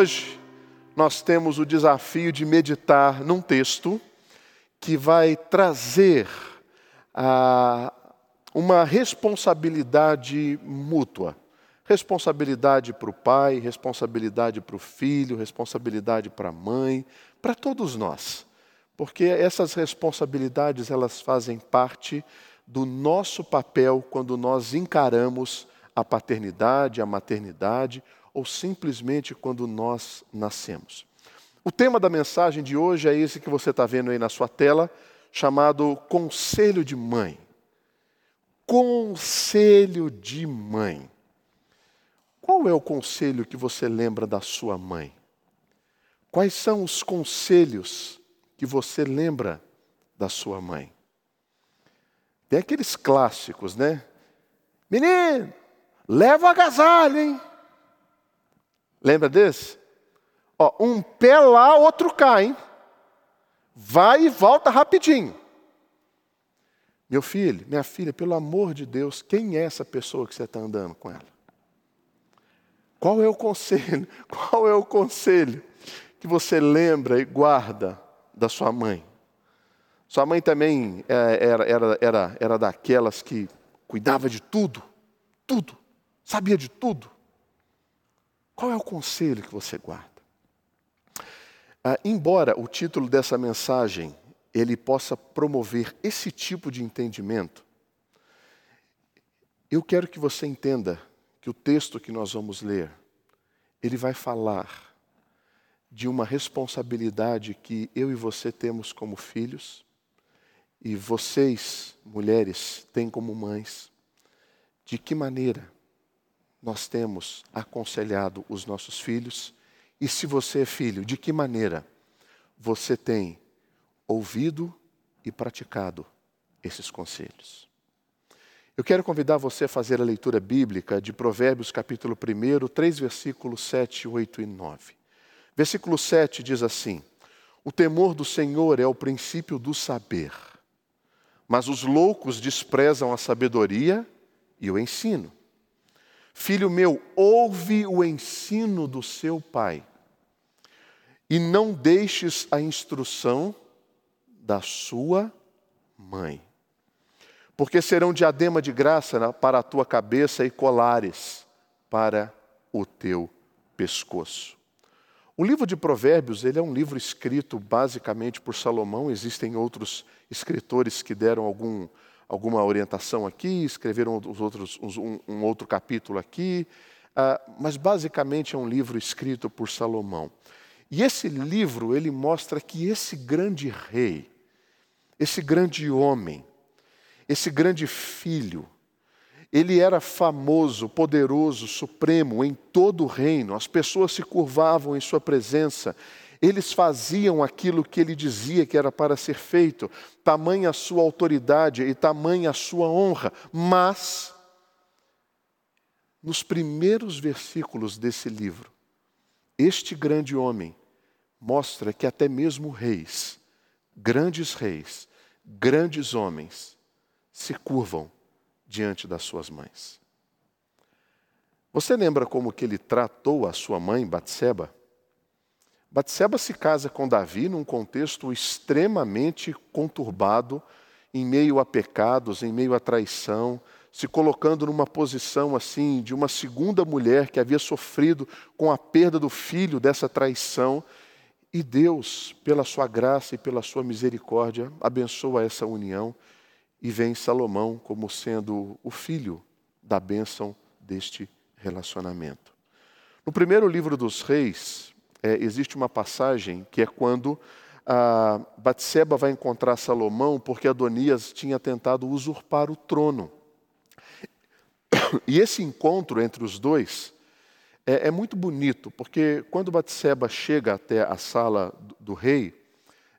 Hoje nós temos o desafio de meditar num texto que vai trazer ah, uma responsabilidade mútua. Responsabilidade para o pai, responsabilidade para o filho, responsabilidade para a mãe, para todos nós. Porque essas responsabilidades elas fazem parte do nosso papel quando nós encaramos a paternidade, a maternidade ou simplesmente quando nós nascemos. O tema da mensagem de hoje é esse que você está vendo aí na sua tela, chamado Conselho de Mãe. Conselho de Mãe. Qual é o conselho que você lembra da sua mãe? Quais são os conselhos que você lembra da sua mãe? Tem aqueles clássicos, né? Menino, leva o agasalho, hein? Lembra desse? Ó, um pé lá, outro cá, hein? Vai e volta rapidinho. Meu filho, minha filha, pelo amor de Deus, quem é essa pessoa que você está andando com ela? Qual é o conselho? Qual é o conselho que você lembra e guarda da sua mãe? Sua mãe também é, era, era, era, era daquelas que cuidava de tudo, tudo, sabia de tudo. Qual é o conselho que você guarda? Ah, embora o título dessa mensagem ele possa promover esse tipo de entendimento, eu quero que você entenda que o texto que nós vamos ler, ele vai falar de uma responsabilidade que eu e você temos como filhos e vocês, mulheres, têm como mães, de que maneira nós temos aconselhado os nossos filhos e se você é filho, de que maneira você tem ouvido e praticado esses conselhos. Eu quero convidar você a fazer a leitura bíblica de Provérbios capítulo 1, 3 versículos 7, 8 e 9. Versículo 7 diz assim: O temor do Senhor é o princípio do saber mas os loucos desprezam a sabedoria e o ensino. Filho meu, ouve o ensino do seu pai, e não deixes a instrução da sua mãe, porque serão diadema de graça para a tua cabeça e colares para o teu pescoço. O livro de Provérbios ele é um livro escrito basicamente por Salomão. Existem outros escritores que deram algum, alguma orientação aqui, escreveram os outros, um, um outro capítulo aqui, uh, mas basicamente é um livro escrito por Salomão. E esse livro ele mostra que esse grande rei, esse grande homem, esse grande filho, ele era famoso, poderoso, supremo em todo o reino. As pessoas se curvavam em sua presença. Eles faziam aquilo que ele dizia que era para ser feito, tamanha a sua autoridade e tamanha a sua honra. Mas, nos primeiros versículos desse livro, este grande homem mostra que até mesmo reis, grandes reis, grandes homens, se curvam diante das suas mães. Você lembra como que ele tratou a sua mãe, Batseba? Batseba se casa com Davi num contexto extremamente conturbado, em meio a pecados, em meio a traição, se colocando numa posição assim de uma segunda mulher que havia sofrido com a perda do filho dessa traição, e Deus, pela sua graça e pela sua misericórdia, abençoa essa união e vem Salomão como sendo o filho da bênção deste relacionamento. No primeiro livro dos reis, é, existe uma passagem que é quando a Batseba vai encontrar Salomão porque Adonias tinha tentado usurpar o trono. E esse encontro entre os dois é, é muito bonito, porque quando Batseba chega até a sala do, do rei,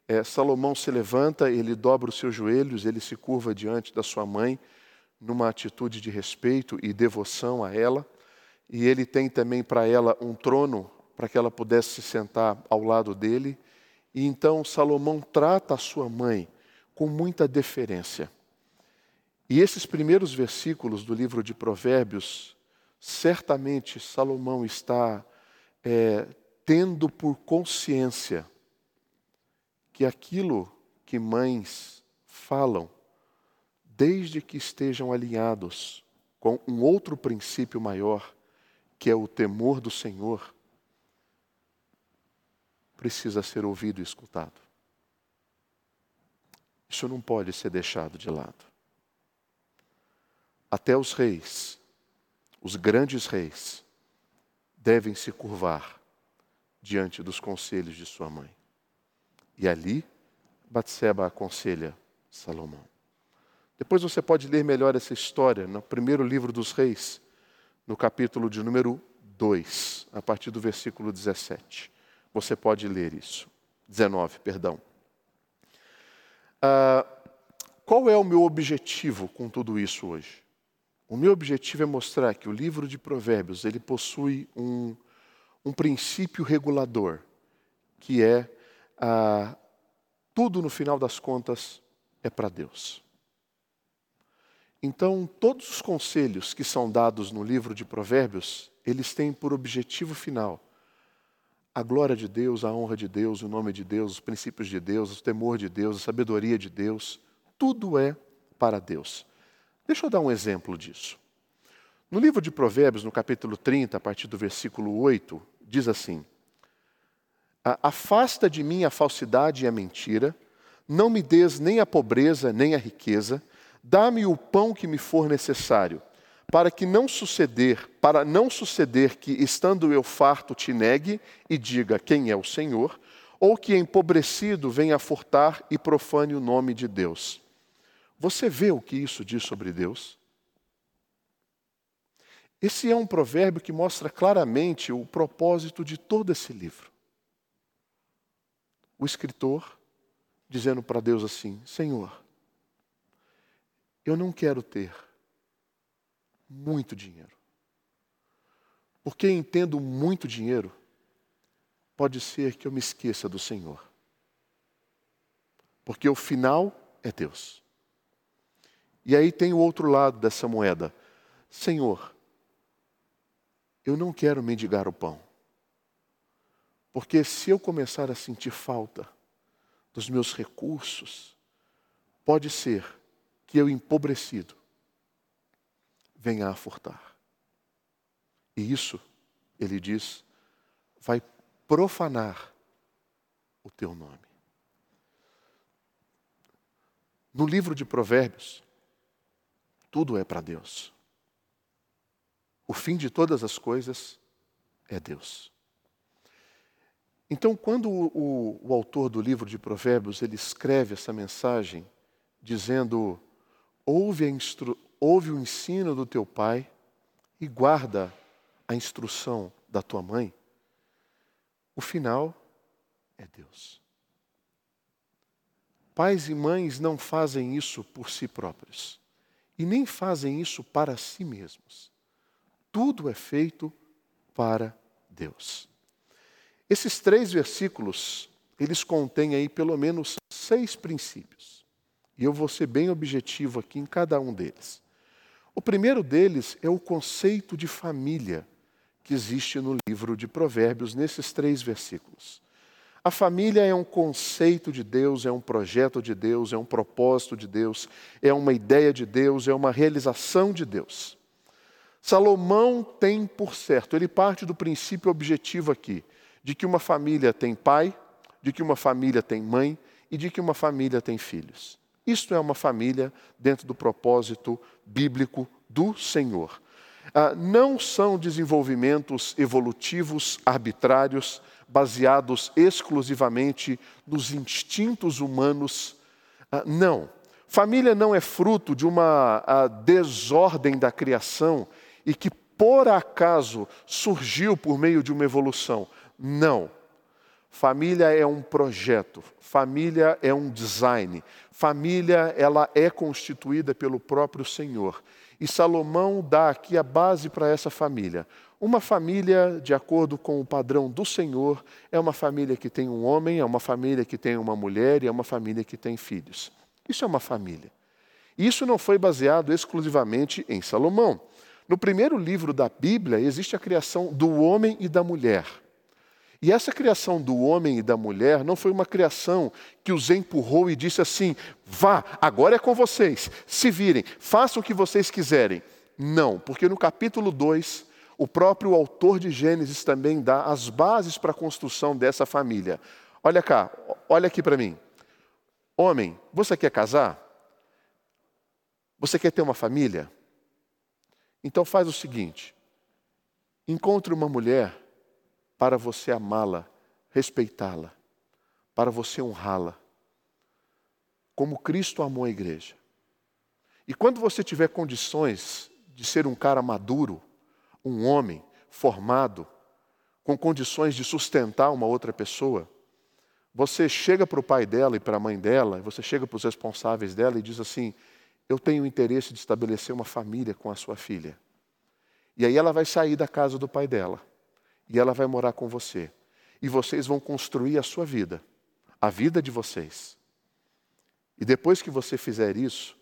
é, Salomão se levanta, ele dobra os seus joelhos, ele se curva diante da sua mãe, numa atitude de respeito e devoção a ela. E ele tem também para ela um trono para que ela pudesse se sentar ao lado dele. E então Salomão trata a sua mãe com muita deferência. E esses primeiros versículos do livro de Provérbios, certamente Salomão está é, tendo por consciência que aquilo que mães falam, desde que estejam alinhados com um outro princípio maior, que é o temor do Senhor, precisa ser ouvido e escutado. Isso não pode ser deixado de lado. Até os reis, os grandes reis, devem se curvar diante dos conselhos de sua mãe. E ali, Batseba aconselha Salomão. Depois você pode ler melhor essa história no primeiro livro dos reis, no capítulo de número 2, a partir do versículo 17. Você pode ler isso. 19, perdão. Ah, qual é o meu objetivo com tudo isso hoje? O meu objetivo é mostrar que o livro de Provérbios ele possui um, um princípio regulador, que é ah, tudo no final das contas é para Deus. Então, todos os conselhos que são dados no livro de Provérbios, eles têm por objetivo final a glória de Deus, a honra de Deus, o nome de Deus, os princípios de Deus, o temor de Deus, a sabedoria de Deus, tudo é para Deus. Deixa eu dar um exemplo disso. No livro de Provérbios, no capítulo 30, a partir do versículo 8, diz assim: Afasta de mim a falsidade e a mentira, não me des nem a pobreza nem a riqueza, dá-me o pão que me for necessário para que não suceder, para não suceder que estando eu farto te negue e diga quem é o Senhor, ou que empobrecido venha furtar e profane o nome de Deus. Você vê o que isso diz sobre Deus? Esse é um provérbio que mostra claramente o propósito de todo esse livro. O escritor dizendo para Deus assim: Senhor, eu não quero ter muito dinheiro. Porque entendo muito dinheiro, pode ser que eu me esqueça do Senhor. Porque o final é Deus. E aí tem o outro lado dessa moeda. Senhor, eu não quero mendigar o pão. Porque se eu começar a sentir falta dos meus recursos, pode ser que eu empobrecido venha a furtar. E isso, ele diz, vai profanar o teu nome. No livro de Provérbios, tudo é para Deus. O fim de todas as coisas é Deus. Então, quando o, o, autor do livro de Provérbios ele escreve essa mensagem, dizendo: ouve a, instru ouve o ensino do teu pai e guarda a instrução da tua mãe, o final é Deus. Pais e mães não fazem isso por si próprios e nem fazem isso para si mesmos. Tudo é feito para Deus. Esses três versículos, eles contêm aí pelo menos seis princípios. E eu vou ser bem objetivo aqui em cada um deles. O primeiro deles é o conceito de família que existe no livro de Provérbios, nesses três versículos. A família é um conceito de Deus, é um projeto de Deus, é um propósito de Deus, é uma ideia de Deus, é uma realização de Deus. Salomão tem por certo, ele parte do princípio objetivo aqui, de que uma família tem pai, de que uma família tem mãe e de que uma família tem filhos. Isto é uma família dentro do propósito bíblico do Senhor. Ah, não são desenvolvimentos evolutivos arbitrários, baseados exclusivamente nos instintos humanos. Ah, não. Família não é fruto de uma ah, desordem da criação e que por acaso surgiu por meio de uma evolução. Não. Família é um projeto, família é um design, família ela é constituída pelo próprio Senhor. E Salomão dá aqui a base para essa família. Uma família, de acordo com o padrão do Senhor, é uma família que tem um homem, é uma família que tem uma mulher e é uma família que tem filhos. Isso é uma família. Isso não foi baseado exclusivamente em Salomão. No primeiro livro da Bíblia existe a criação do homem e da mulher. E essa criação do homem e da mulher não foi uma criação que os empurrou e disse assim: vá, agora é com vocês, se virem, façam o que vocês quiserem. Não, porque no capítulo 2, o próprio autor de Gênesis também dá as bases para a construção dessa família. Olha cá, olha aqui para mim. Homem, você quer casar? Você quer ter uma família? Então faz o seguinte: encontre uma mulher para você amá-la, respeitá-la, para você honrá-la, como Cristo amou a igreja. E quando você tiver condições de ser um cara maduro, um homem formado, com condições de sustentar uma outra pessoa, você chega para o pai dela e para a mãe dela, você chega para os responsáveis dela e diz assim: Eu tenho interesse de estabelecer uma família com a sua filha. E aí ela vai sair da casa do pai dela e ela vai morar com você. E vocês vão construir a sua vida, a vida de vocês. E depois que você fizer isso,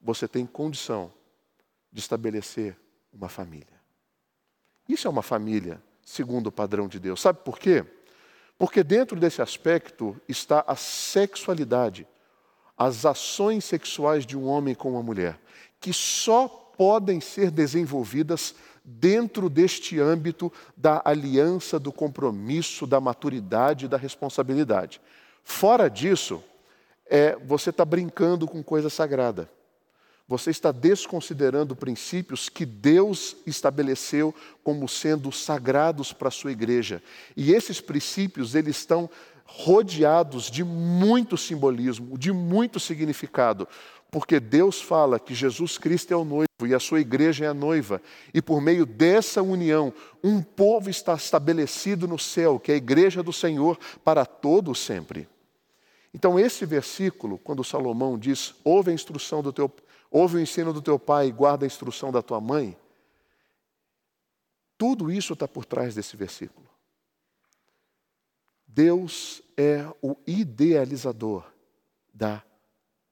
você tem condição de estabelecer uma família. Isso é uma família segundo o padrão de Deus. Sabe por quê? Porque dentro desse aspecto está a sexualidade, as ações sexuais de um homem com uma mulher, que só podem ser desenvolvidas dentro deste âmbito da aliança, do compromisso, da maturidade e da responsabilidade. Fora disso, é, você está brincando com coisa sagrada. Você está desconsiderando princípios que Deus estabeleceu como sendo sagrados para a sua igreja. E esses princípios, eles estão rodeados de muito simbolismo, de muito significado. Porque Deus fala que Jesus Cristo é o noivo e a sua igreja é a noiva, e por meio dessa união, um povo está estabelecido no céu, que é a igreja do Senhor para todo sempre. Então, esse versículo, quando Salomão diz: ouve a instrução do teu, ouve o ensino do teu pai e guarda a instrução da tua mãe, tudo isso está por trás desse versículo. Deus é o idealizador da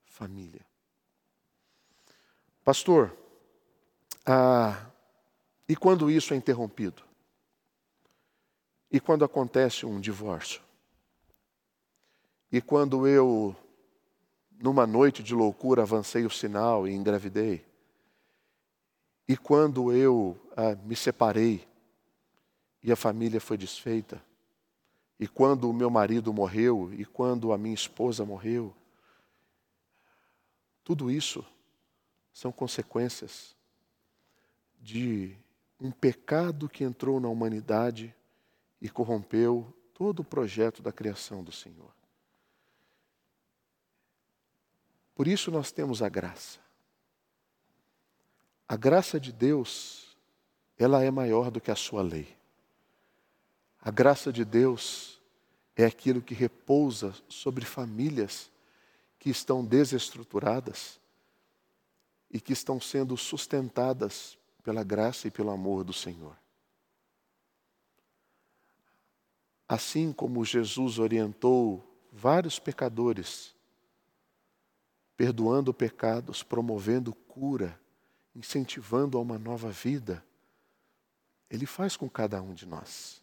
família. Pastor, ah, e quando isso é interrompido? E quando acontece um divórcio? E quando eu, numa noite de loucura, avancei o sinal e engravidei? E quando eu ah, me separei e a família foi desfeita? E quando o meu marido morreu? E quando a minha esposa morreu? Tudo isso são consequências de um pecado que entrou na humanidade e corrompeu todo o projeto da criação do Senhor. Por isso nós temos a graça. A graça de Deus, ela é maior do que a sua lei. A graça de Deus é aquilo que repousa sobre famílias que estão desestruturadas e que estão sendo sustentadas pela graça e pelo amor do Senhor. Assim como Jesus orientou vários pecadores, perdoando pecados, promovendo cura, incentivando a uma nova vida, Ele faz com cada um de nós.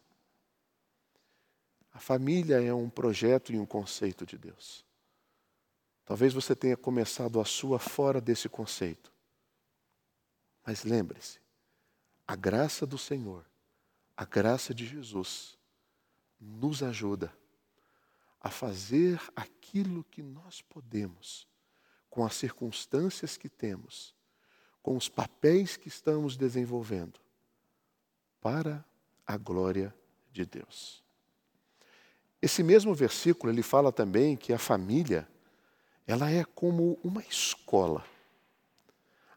A família é um projeto e um conceito de Deus. Talvez você tenha começado a sua fora desse conceito. Mas lembre-se, a graça do Senhor, a graça de Jesus, nos ajuda a fazer aquilo que nós podemos, com as circunstâncias que temos, com os papéis que estamos desenvolvendo, para a glória de Deus. Esse mesmo versículo ele fala também que a família ela é como uma escola.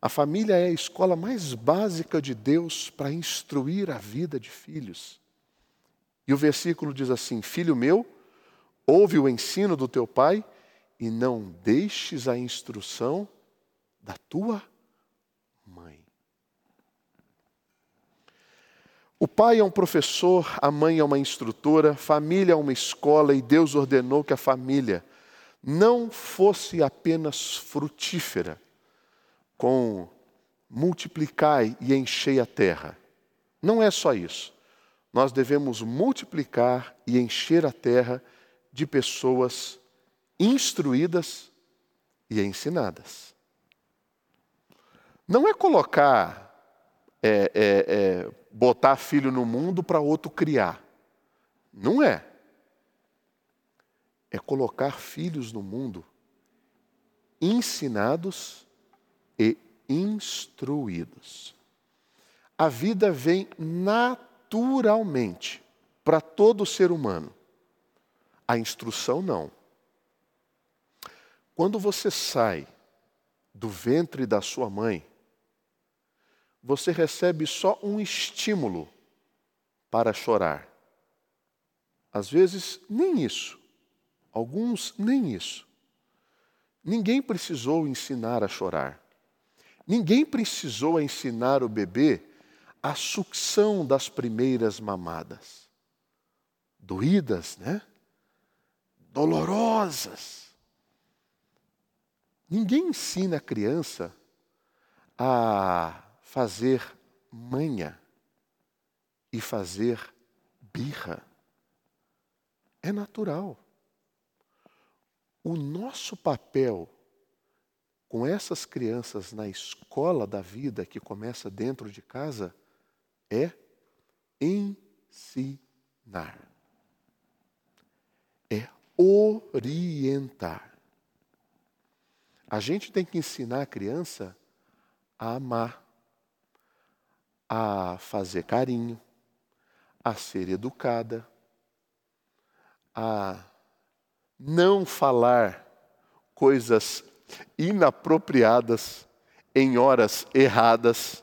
A família é a escola mais básica de Deus para instruir a vida de filhos. E o versículo diz assim: Filho meu, ouve o ensino do teu pai e não deixes a instrução da tua mãe. O pai é um professor, a mãe é uma instrutora, família é uma escola e Deus ordenou que a família não fosse apenas frutífera, com multiplicai e enchei a terra. Não é só isso. nós devemos multiplicar e encher a terra de pessoas instruídas e ensinadas. Não é colocar, é, é, é, botar filho no mundo para outro criar. Não é. É colocar filhos no mundo ensinados e instruídos. A vida vem naturalmente para todo ser humano. A instrução não. Quando você sai do ventre da sua mãe, você recebe só um estímulo para chorar. Às vezes, nem isso. Alguns, nem isso. Ninguém precisou ensinar a chorar. Ninguém precisou ensinar o bebê a sucção das primeiras mamadas. Doídas, né? Dolorosas. Ninguém ensina a criança a fazer manha e fazer birra. É natural. O nosso papel com essas crianças na escola da vida que começa dentro de casa é ensinar. É orientar. A gente tem que ensinar a criança a amar, a fazer carinho, a ser educada, a não falar coisas inapropriadas em horas erradas.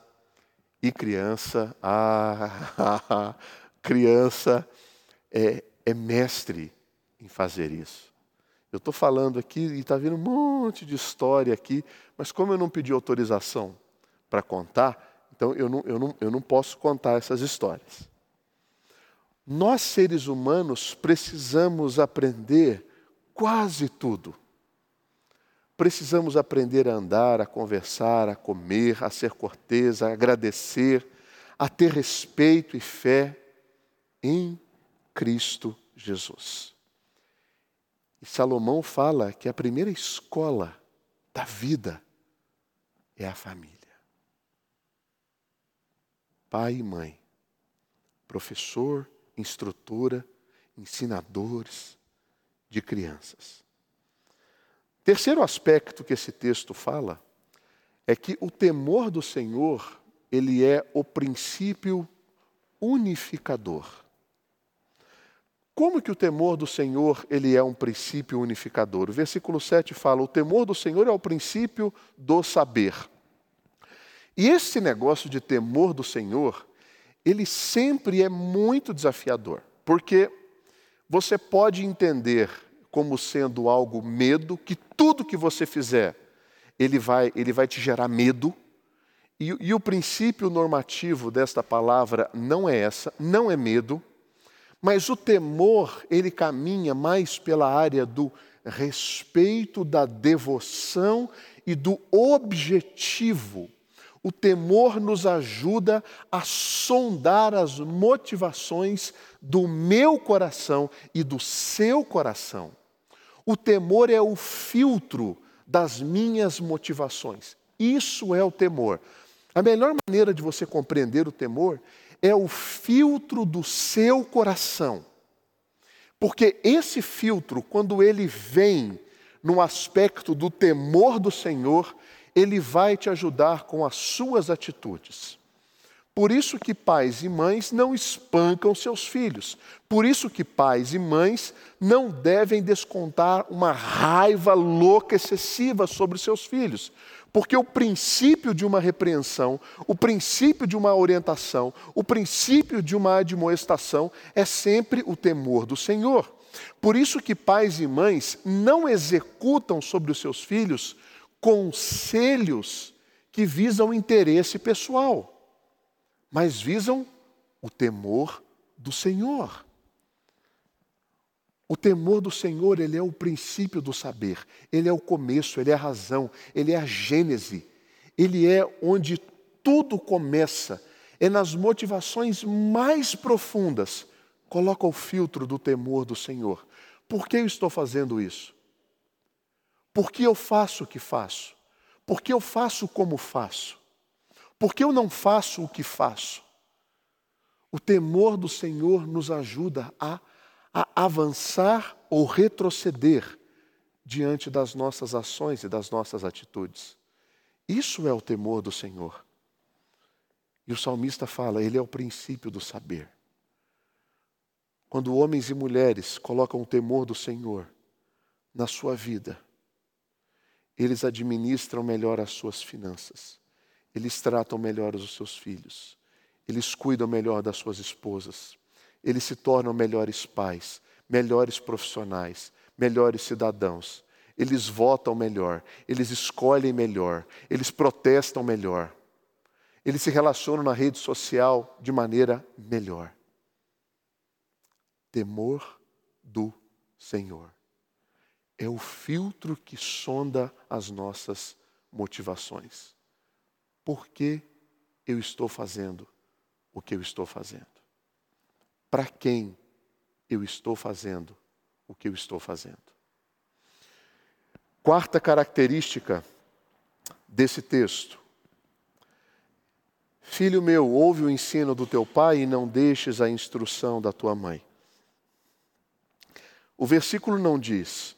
E criança, ah, criança é, é mestre em fazer isso. Eu estou falando aqui e está vindo um monte de história aqui, mas como eu não pedi autorização para contar, então eu não, eu, não, eu não posso contar essas histórias. Nós, seres humanos, precisamos aprender quase tudo. Precisamos aprender a andar, a conversar, a comer, a ser cortês, a agradecer, a ter respeito e fé em Cristo Jesus. E Salomão fala que a primeira escola da vida é a família. Pai e mãe, professor, instrutora, ensinadores de crianças. Terceiro aspecto que esse texto fala é que o temor do Senhor, ele é o princípio unificador. Como que o temor do Senhor, ele é um princípio unificador? O versículo 7 fala: "O temor do Senhor é o princípio do saber". E esse negócio de temor do Senhor, ele sempre é muito desafiador, porque você pode entender como sendo algo medo, que tudo que você fizer, ele vai, ele vai te gerar medo. E, e o princípio normativo desta palavra não é essa, não é medo, mas o temor, ele caminha mais pela área do respeito, da devoção e do objetivo. O temor nos ajuda a sondar as motivações do meu coração e do seu coração. O temor é o filtro das minhas motivações. Isso é o temor. A melhor maneira de você compreender o temor é o filtro do seu coração. Porque esse filtro, quando ele vem no aspecto do temor do Senhor, ele vai te ajudar com as suas atitudes. Por isso que pais e mães não espancam seus filhos. Por isso que pais e mães não devem descontar uma raiva louca excessiva sobre seus filhos. Porque o princípio de uma repreensão, o princípio de uma orientação, o princípio de uma admoestação é sempre o temor do Senhor. Por isso que pais e mães não executam sobre os seus filhos conselhos que visam interesse pessoal mas visam o temor do Senhor. O temor do Senhor, ele é o princípio do saber, ele é o começo, ele é a razão, ele é a gênese, ele é onde tudo começa, é nas motivações mais profundas, coloca o filtro do temor do Senhor. Por que eu estou fazendo isso? Por que eu faço o que faço? Por que eu faço como faço? Por que eu não faço o que faço? O temor do Senhor nos ajuda a, a avançar ou retroceder diante das nossas ações e das nossas atitudes. Isso é o temor do Senhor. E o salmista fala, ele é o princípio do saber. Quando homens e mulheres colocam o temor do Senhor na sua vida, eles administram melhor as suas finanças, eles tratam melhor os seus filhos, eles cuidam melhor das suas esposas, eles se tornam melhores pais, melhores profissionais, melhores cidadãos. Eles votam melhor, eles escolhem melhor, eles protestam melhor. Eles se relacionam na rede social de maneira melhor. Temor do Senhor é o filtro que sonda as nossas motivações. Por que eu estou fazendo o que eu estou fazendo? Para quem eu estou fazendo o que eu estou fazendo? Quarta característica desse texto. Filho meu, ouve o ensino do teu pai e não deixes a instrução da tua mãe. O versículo não diz: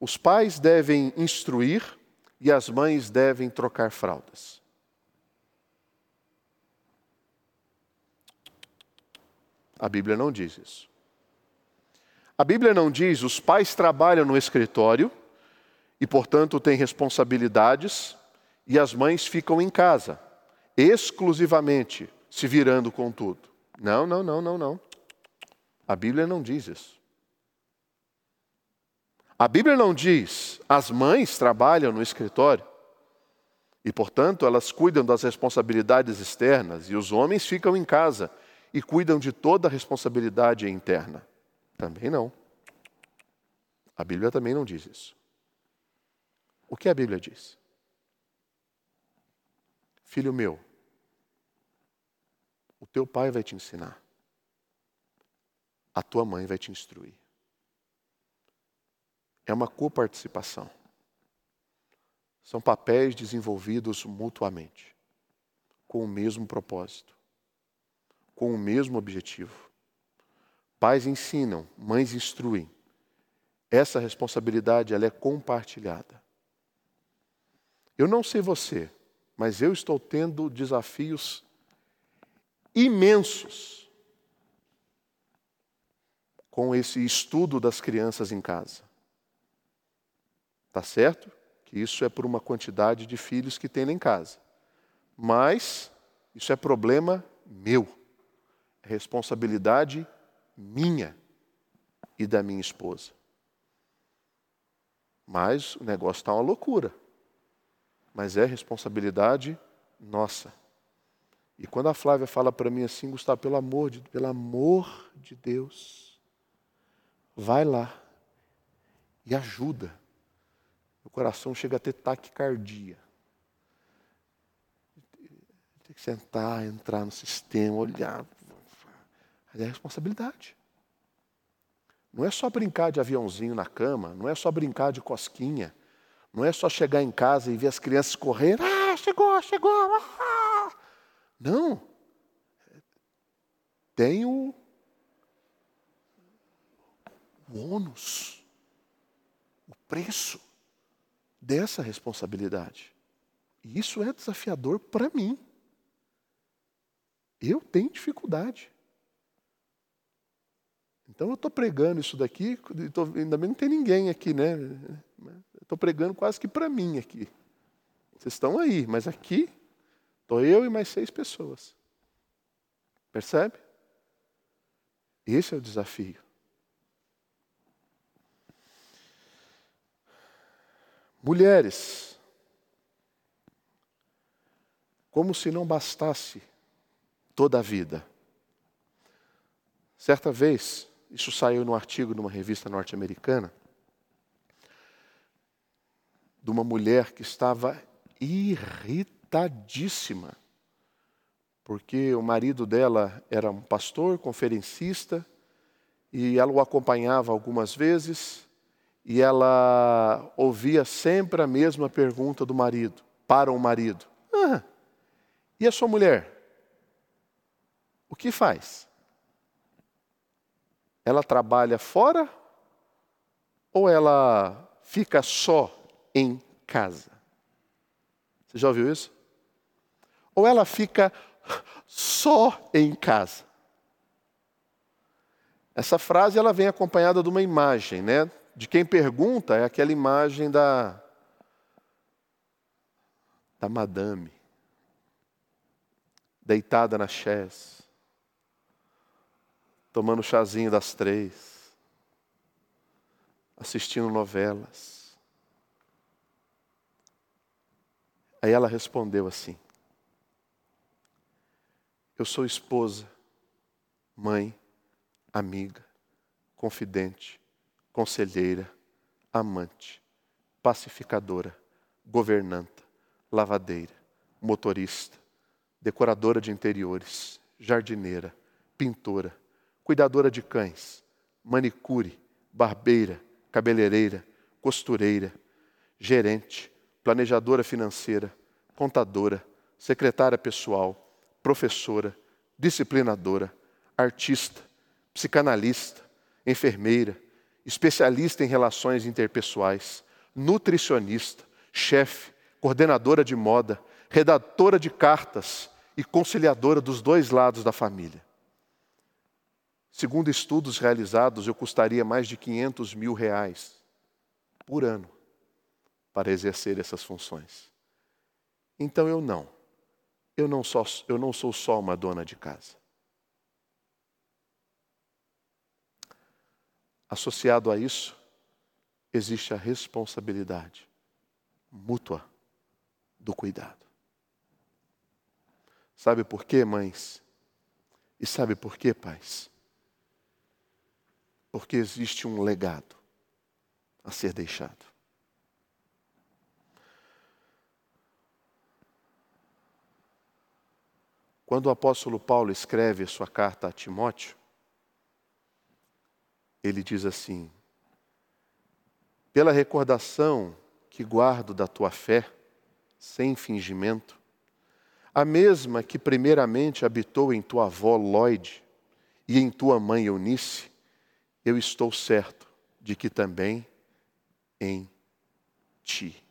os pais devem instruir e as mães devem trocar fraldas. A Bíblia não diz isso. A Bíblia não diz os pais trabalham no escritório e, portanto, têm responsabilidades e as mães ficam em casa, exclusivamente se virando com tudo. Não, não, não, não, não. A Bíblia não diz isso. A Bíblia não diz as mães trabalham no escritório e, portanto, elas cuidam das responsabilidades externas e os homens ficam em casa e cuidam de toda a responsabilidade interna. Também não. A Bíblia também não diz isso. O que a Bíblia diz? Filho meu, o teu pai vai te ensinar, a tua mãe vai te instruir. É uma coparticipação. São papéis desenvolvidos mutuamente, com o mesmo propósito com o mesmo objetivo. Pais ensinam, mães instruem. Essa responsabilidade ela é compartilhada. Eu não sei você, mas eu estou tendo desafios imensos com esse estudo das crianças em casa. Tá certo? Que isso é por uma quantidade de filhos que tem em casa. Mas isso é problema meu responsabilidade minha e da minha esposa. Mas o negócio está uma loucura. Mas é responsabilidade nossa. E quando a Flávia fala para mim assim, Gustavo, pelo amor de, pelo amor de Deus, vai lá e ajuda. Meu coração chega a ter taquicardia. Tem que sentar, entrar no sistema, olhar, mas é responsabilidade. Não é só brincar de aviãozinho na cama, não é só brincar de cosquinha, não é só chegar em casa e ver as crianças correr, ah, chegou, chegou. Ah. Não. Tem o, o ônus, o preço dessa responsabilidade. E isso é desafiador para mim. Eu tenho dificuldade. Então eu estou pregando isso daqui, tô, ainda bem não tem ninguém aqui, né? Estou pregando quase que para mim aqui. Vocês estão aí, mas aqui estou eu e mais seis pessoas. Percebe? Esse é o desafio. Mulheres, como se não bastasse toda a vida. Certa vez, isso saiu num artigo numa revista norte-americana, de uma mulher que estava irritadíssima porque o marido dela era um pastor, conferencista, e ela o acompanhava algumas vezes, e ela ouvia sempre a mesma pergunta do marido, para o marido: ah, E a sua mulher? O que faz? Ela trabalha fora ou ela fica só em casa? Você já ouviu isso? Ou ela fica só em casa? Essa frase ela vem acompanhada de uma imagem, né? De quem pergunta é aquela imagem da da madame deitada na chaise, tomando chazinho das três, assistindo novelas. Aí ela respondeu assim: Eu sou esposa, mãe, amiga, confidente, conselheira, amante, pacificadora, governanta, lavadeira, motorista, decoradora de interiores, jardineira, pintora, cuidadora de cães, manicure, barbeira, cabeleireira, costureira, gerente, planejadora financeira, contadora, secretária pessoal, professora, disciplinadora, artista, psicanalista, enfermeira, especialista em relações interpessoais, nutricionista, chefe, coordenadora de moda, redatora de cartas e conciliadora dos dois lados da família. Segundo estudos realizados, eu custaria mais de 500 mil reais por ano para exercer essas funções. Então eu não. Eu não, só, eu não sou só uma dona de casa. Associado a isso, existe a responsabilidade mútua do cuidado. Sabe por quê, mães? E sabe por quê, pais? Porque existe um legado a ser deixado. Quando o apóstolo Paulo escreve sua carta a Timóteo, ele diz assim: Pela recordação que guardo da tua fé, sem fingimento, a mesma que primeiramente habitou em tua avó Lloyd e em tua mãe Eunice, eu estou certo de que também em ti.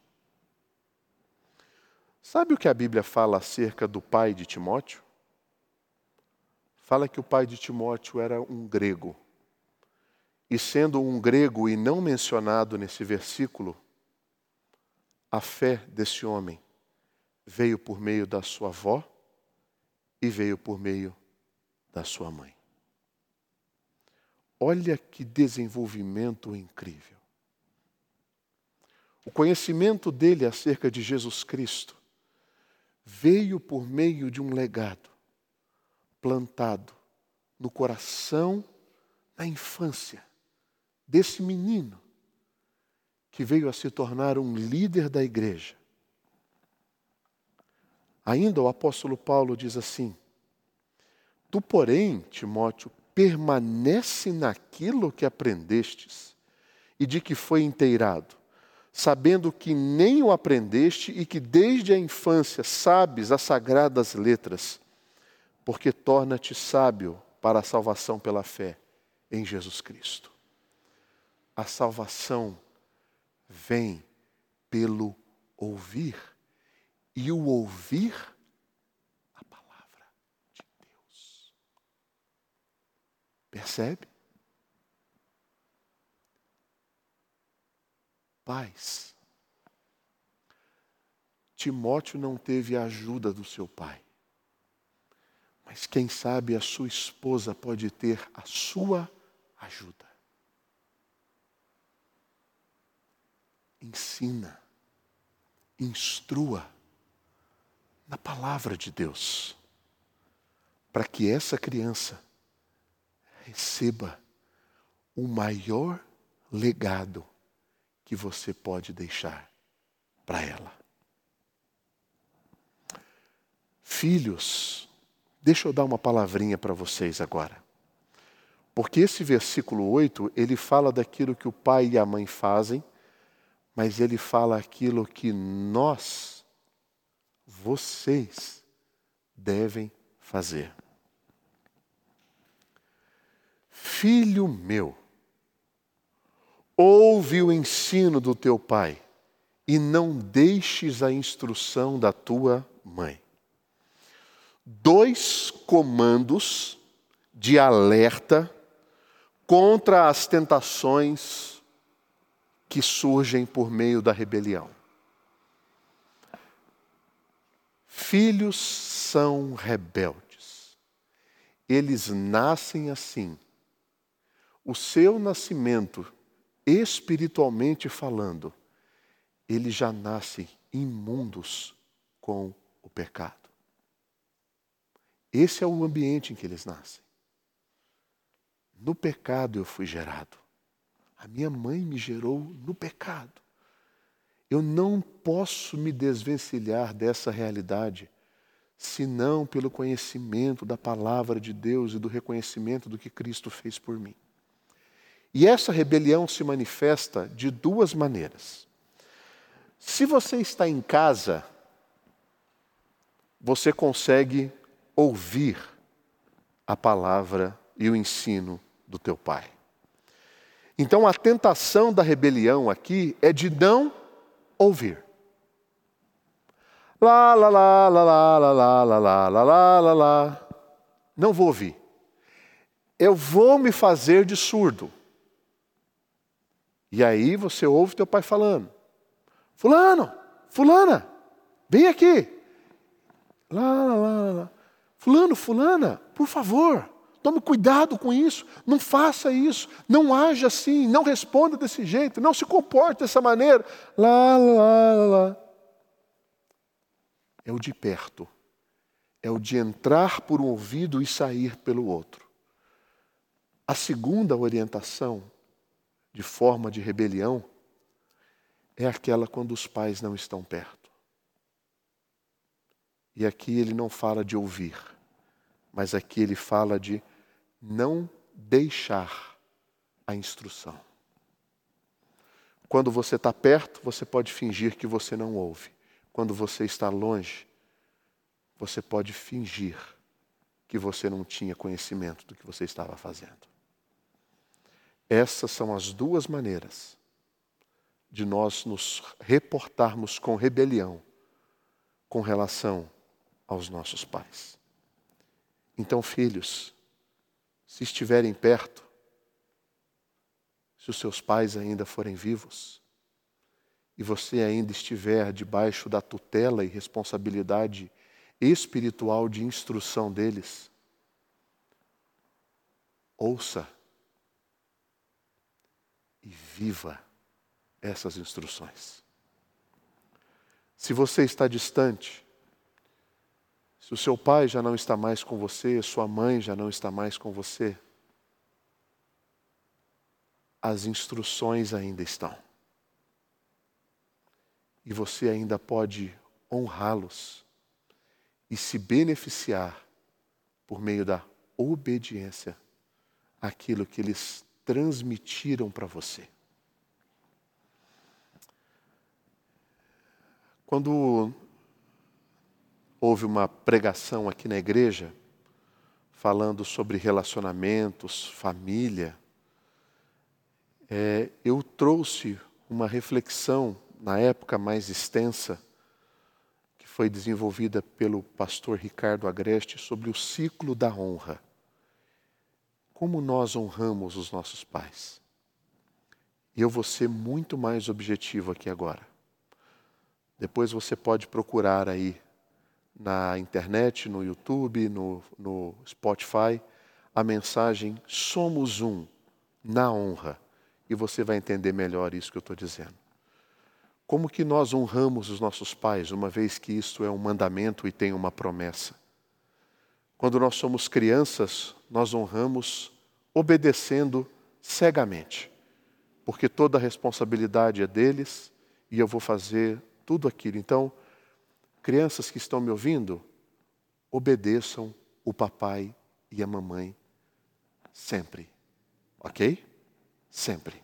Sabe o que a Bíblia fala acerca do pai de Timóteo? Fala que o pai de Timóteo era um grego. E sendo um grego e não mencionado nesse versículo, a fé desse homem veio por meio da sua avó e veio por meio da sua mãe. Olha que desenvolvimento incrível. O conhecimento dele acerca de Jesus Cristo veio por meio de um legado plantado no coração, na infância desse menino que veio a se tornar um líder da igreja. Ainda o apóstolo Paulo diz assim: Tu, porém, Timóteo, permanece naquilo que aprendestes e de que foi inteirado, sabendo que nem o aprendeste e que desde a infância sabes as sagradas letras, porque torna-te sábio para a salvação pela fé em Jesus Cristo a salvação vem pelo ouvir. E o ouvir a palavra de Deus. Percebe? Pais. Timóteo não teve a ajuda do seu pai. Mas quem sabe a sua esposa pode ter a sua ajuda. ensina, instrua na palavra de Deus, para que essa criança receba o maior legado que você pode deixar para ela. Filhos, Deixa eu dar uma palavrinha para vocês agora. Porque esse versículo 8, ele fala daquilo que o pai e a mãe fazem, mas ele fala aquilo que nós, vocês, devem fazer. Filho meu, ouve o ensino do teu pai e não deixes a instrução da tua mãe. Dois comandos de alerta contra as tentações que surgem por meio da rebelião. Filhos são rebeldes. Eles nascem assim. O seu nascimento, espiritualmente falando, eles já nascem imundos com o pecado. Esse é o ambiente em que eles nascem. No pecado eu fui gerado. A minha mãe me gerou no pecado. Eu não posso me desvencilhar dessa realidade senão pelo conhecimento da palavra de Deus e do reconhecimento do que Cristo fez por mim. E essa rebelião se manifesta de duas maneiras. Se você está em casa, você consegue ouvir a palavra e o ensino do teu pai. Então a tentação da rebelião aqui é de não ouvir. Lá, lá, lá, lá, lá, lá, lá, lá, lá, lá, lá, lá, lá. Não vou ouvir. Eu vou me fazer de surdo. E aí você ouve teu pai falando: Fulano, Fulana, vem aqui. Lá, lá, lá, lá. Fulano, Fulana, por favor, Tome cuidado com isso, não faça isso, não haja assim, não responda desse jeito, não se comporte dessa maneira. Lá, lá, lá, lá. É o de perto, é o de entrar por um ouvido e sair pelo outro. A segunda orientação, de forma de rebelião, é aquela quando os pais não estão perto. E aqui ele não fala de ouvir, mas aqui ele fala de não deixar a instrução. Quando você está perto, você pode fingir que você não ouve. Quando você está longe, você pode fingir que você não tinha conhecimento do que você estava fazendo. Essas são as duas maneiras de nós nos reportarmos com rebelião com relação aos nossos pais. Então, filhos, se estiverem perto, se os seus pais ainda forem vivos, e você ainda estiver debaixo da tutela e responsabilidade espiritual de instrução deles, ouça e viva essas instruções. Se você está distante, se o seu pai já não está mais com você, sua mãe já não está mais com você, as instruções ainda estão. E você ainda pode honrá-los e se beneficiar por meio da obediência àquilo que eles transmitiram para você. Quando houve uma pregação aqui na igreja falando sobre relacionamentos, família. É, eu trouxe uma reflexão na época mais extensa que foi desenvolvida pelo pastor Ricardo Agreste sobre o ciclo da honra. Como nós honramos os nossos pais. E eu vou ser muito mais objetivo aqui agora. Depois você pode procurar aí na internet, no YouTube, no, no Spotify, a mensagem Somos um na honra. E você vai entender melhor isso que eu estou dizendo. Como que nós honramos os nossos pais, uma vez que isto é um mandamento e tem uma promessa? Quando nós somos crianças, nós honramos obedecendo cegamente, porque toda a responsabilidade é deles e eu vou fazer tudo aquilo. Então, Crianças que estão me ouvindo, obedeçam o papai e a mamãe sempre. Ok? Sempre.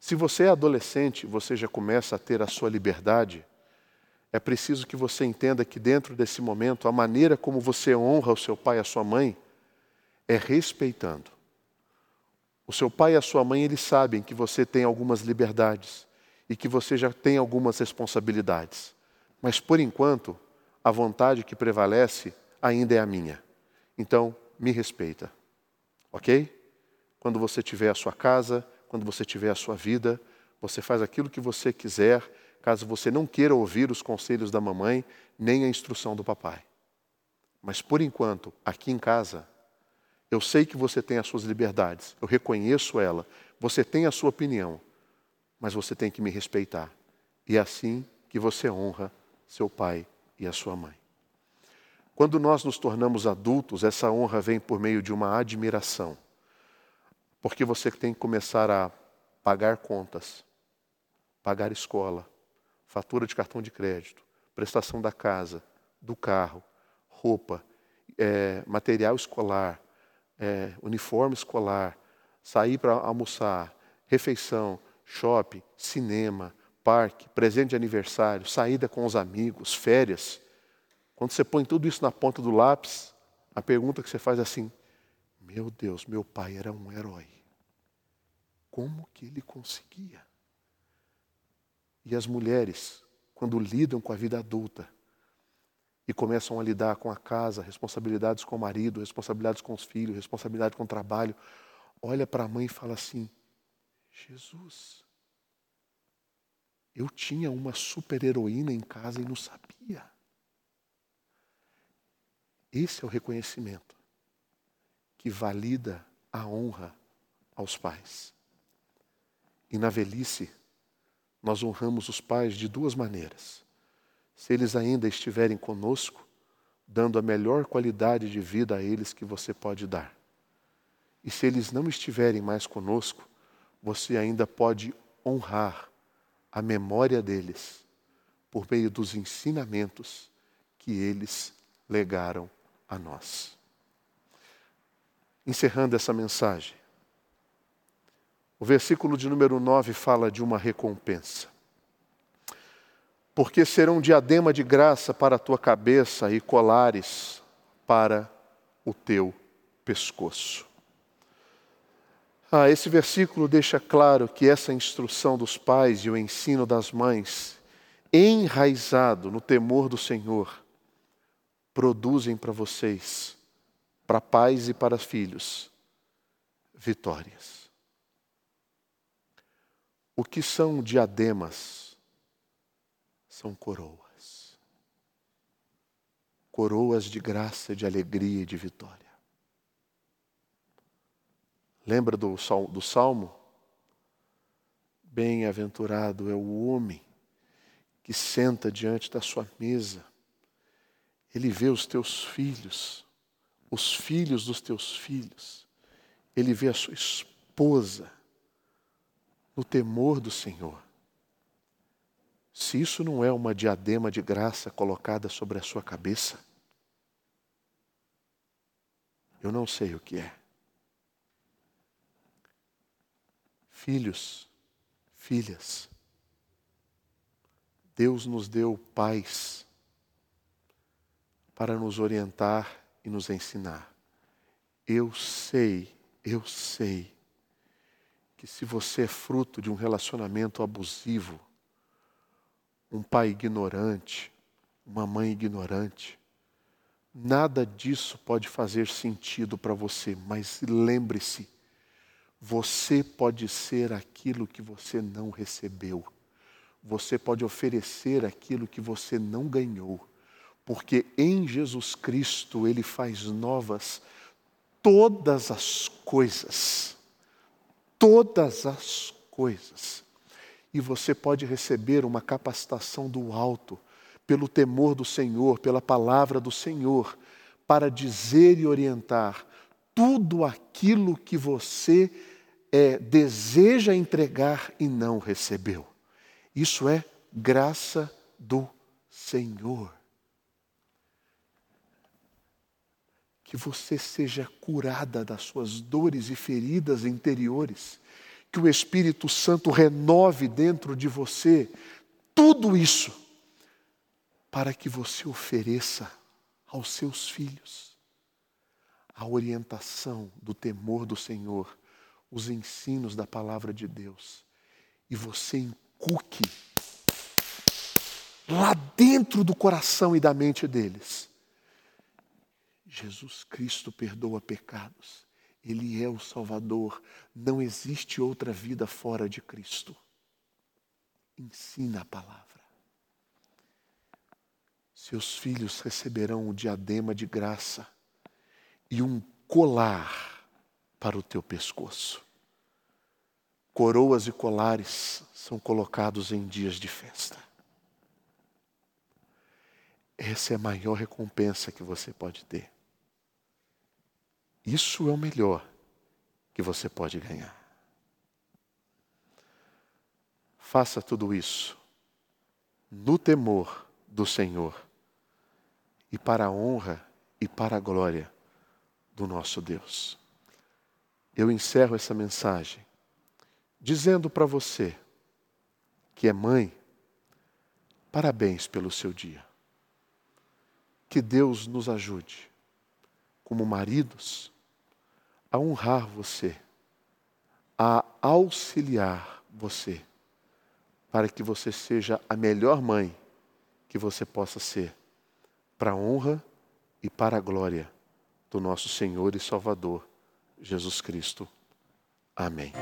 Se você é adolescente, você já começa a ter a sua liberdade, é preciso que você entenda que dentro desse momento, a maneira como você honra o seu pai e a sua mãe é respeitando. O seu pai e a sua mãe, eles sabem que você tem algumas liberdades e que você já tem algumas responsabilidades. Mas por enquanto, a vontade que prevalece ainda é a minha. Então, me respeita. OK? Quando você tiver a sua casa, quando você tiver a sua vida, você faz aquilo que você quiser, caso você não queira ouvir os conselhos da mamãe, nem a instrução do papai. Mas por enquanto, aqui em casa, eu sei que você tem as suas liberdades, eu reconheço ela, você tem a sua opinião, mas você tem que me respeitar. E é assim que você honra seu pai e a sua mãe. Quando nós nos tornamos adultos, essa honra vem por meio de uma admiração. Porque você tem que começar a pagar contas, pagar escola, fatura de cartão de crédito, prestação da casa, do carro, roupa, é, material escolar, é, uniforme escolar, sair para almoçar, refeição, shopping, cinema, parque, presente de aniversário, saída com os amigos, férias. Quando você põe tudo isso na ponta do lápis, a pergunta que você faz é assim: Meu Deus, meu pai era um herói. Como que ele conseguia? E as mulheres, quando lidam com a vida adulta, e começam a lidar com a casa, responsabilidades com o marido, responsabilidades com os filhos, responsabilidade com o trabalho, olha para a mãe e fala assim: Jesus, eu tinha uma super-heroína em casa e não sabia. Esse é o reconhecimento que valida a honra aos pais. E na velhice, nós honramos os pais de duas maneiras se eles ainda estiverem conosco, dando a melhor qualidade de vida a eles que você pode dar. E se eles não estiverem mais conosco, você ainda pode honrar a memória deles por meio dos ensinamentos que eles legaram a nós. Encerrando essa mensagem, o versículo de número 9 fala de uma recompensa porque serão diadema de graça para a tua cabeça e colares para o teu pescoço. Ah, esse versículo deixa claro que essa instrução dos pais e o ensino das mães, enraizado no temor do Senhor, produzem para vocês, para pais e para filhos, vitórias. O que são diademas? São coroas. Coroas de graça, de alegria e de vitória. Lembra do, do salmo? Bem-aventurado é o homem que senta diante da sua mesa. Ele vê os teus filhos, os filhos dos teus filhos. Ele vê a sua esposa no temor do Senhor. Se isso não é uma diadema de graça colocada sobre a sua cabeça, eu não sei o que é. Filhos, filhas, Deus nos deu pais para nos orientar e nos ensinar. Eu sei, eu sei que se você é fruto de um relacionamento abusivo, um pai ignorante, uma mãe ignorante. Nada disso pode fazer sentido para você, mas lembre-se, você pode ser aquilo que você não recebeu. Você pode oferecer aquilo que você não ganhou. Porque em Jesus Cristo Ele faz novas todas as coisas. Todas as coisas e você pode receber uma capacitação do alto, pelo temor do Senhor, pela palavra do Senhor, para dizer e orientar tudo aquilo que você é, deseja entregar e não recebeu. Isso é graça do Senhor. que você seja curada das suas dores e feridas interiores, que o Espírito Santo renove dentro de você tudo isso, para que você ofereça aos seus filhos a orientação do temor do Senhor, os ensinos da palavra de Deus, e você encuque lá dentro do coração e da mente deles. Jesus Cristo perdoa pecados. Ele é o Salvador. Não existe outra vida fora de Cristo. Ensina a palavra. Seus filhos receberão o diadema de graça e um colar para o teu pescoço. Coroas e colares são colocados em dias de festa. Essa é a maior recompensa que você pode ter. Isso é o melhor que você pode ganhar. Faça tudo isso no temor do Senhor e para a honra e para a glória do nosso Deus. Eu encerro essa mensagem dizendo para você que é mãe, parabéns pelo seu dia. Que Deus nos ajude, como maridos, a honrar você, a auxiliar você, para que você seja a melhor mãe que você possa ser, para a honra e para a glória do nosso Senhor e Salvador, Jesus Cristo. Amém.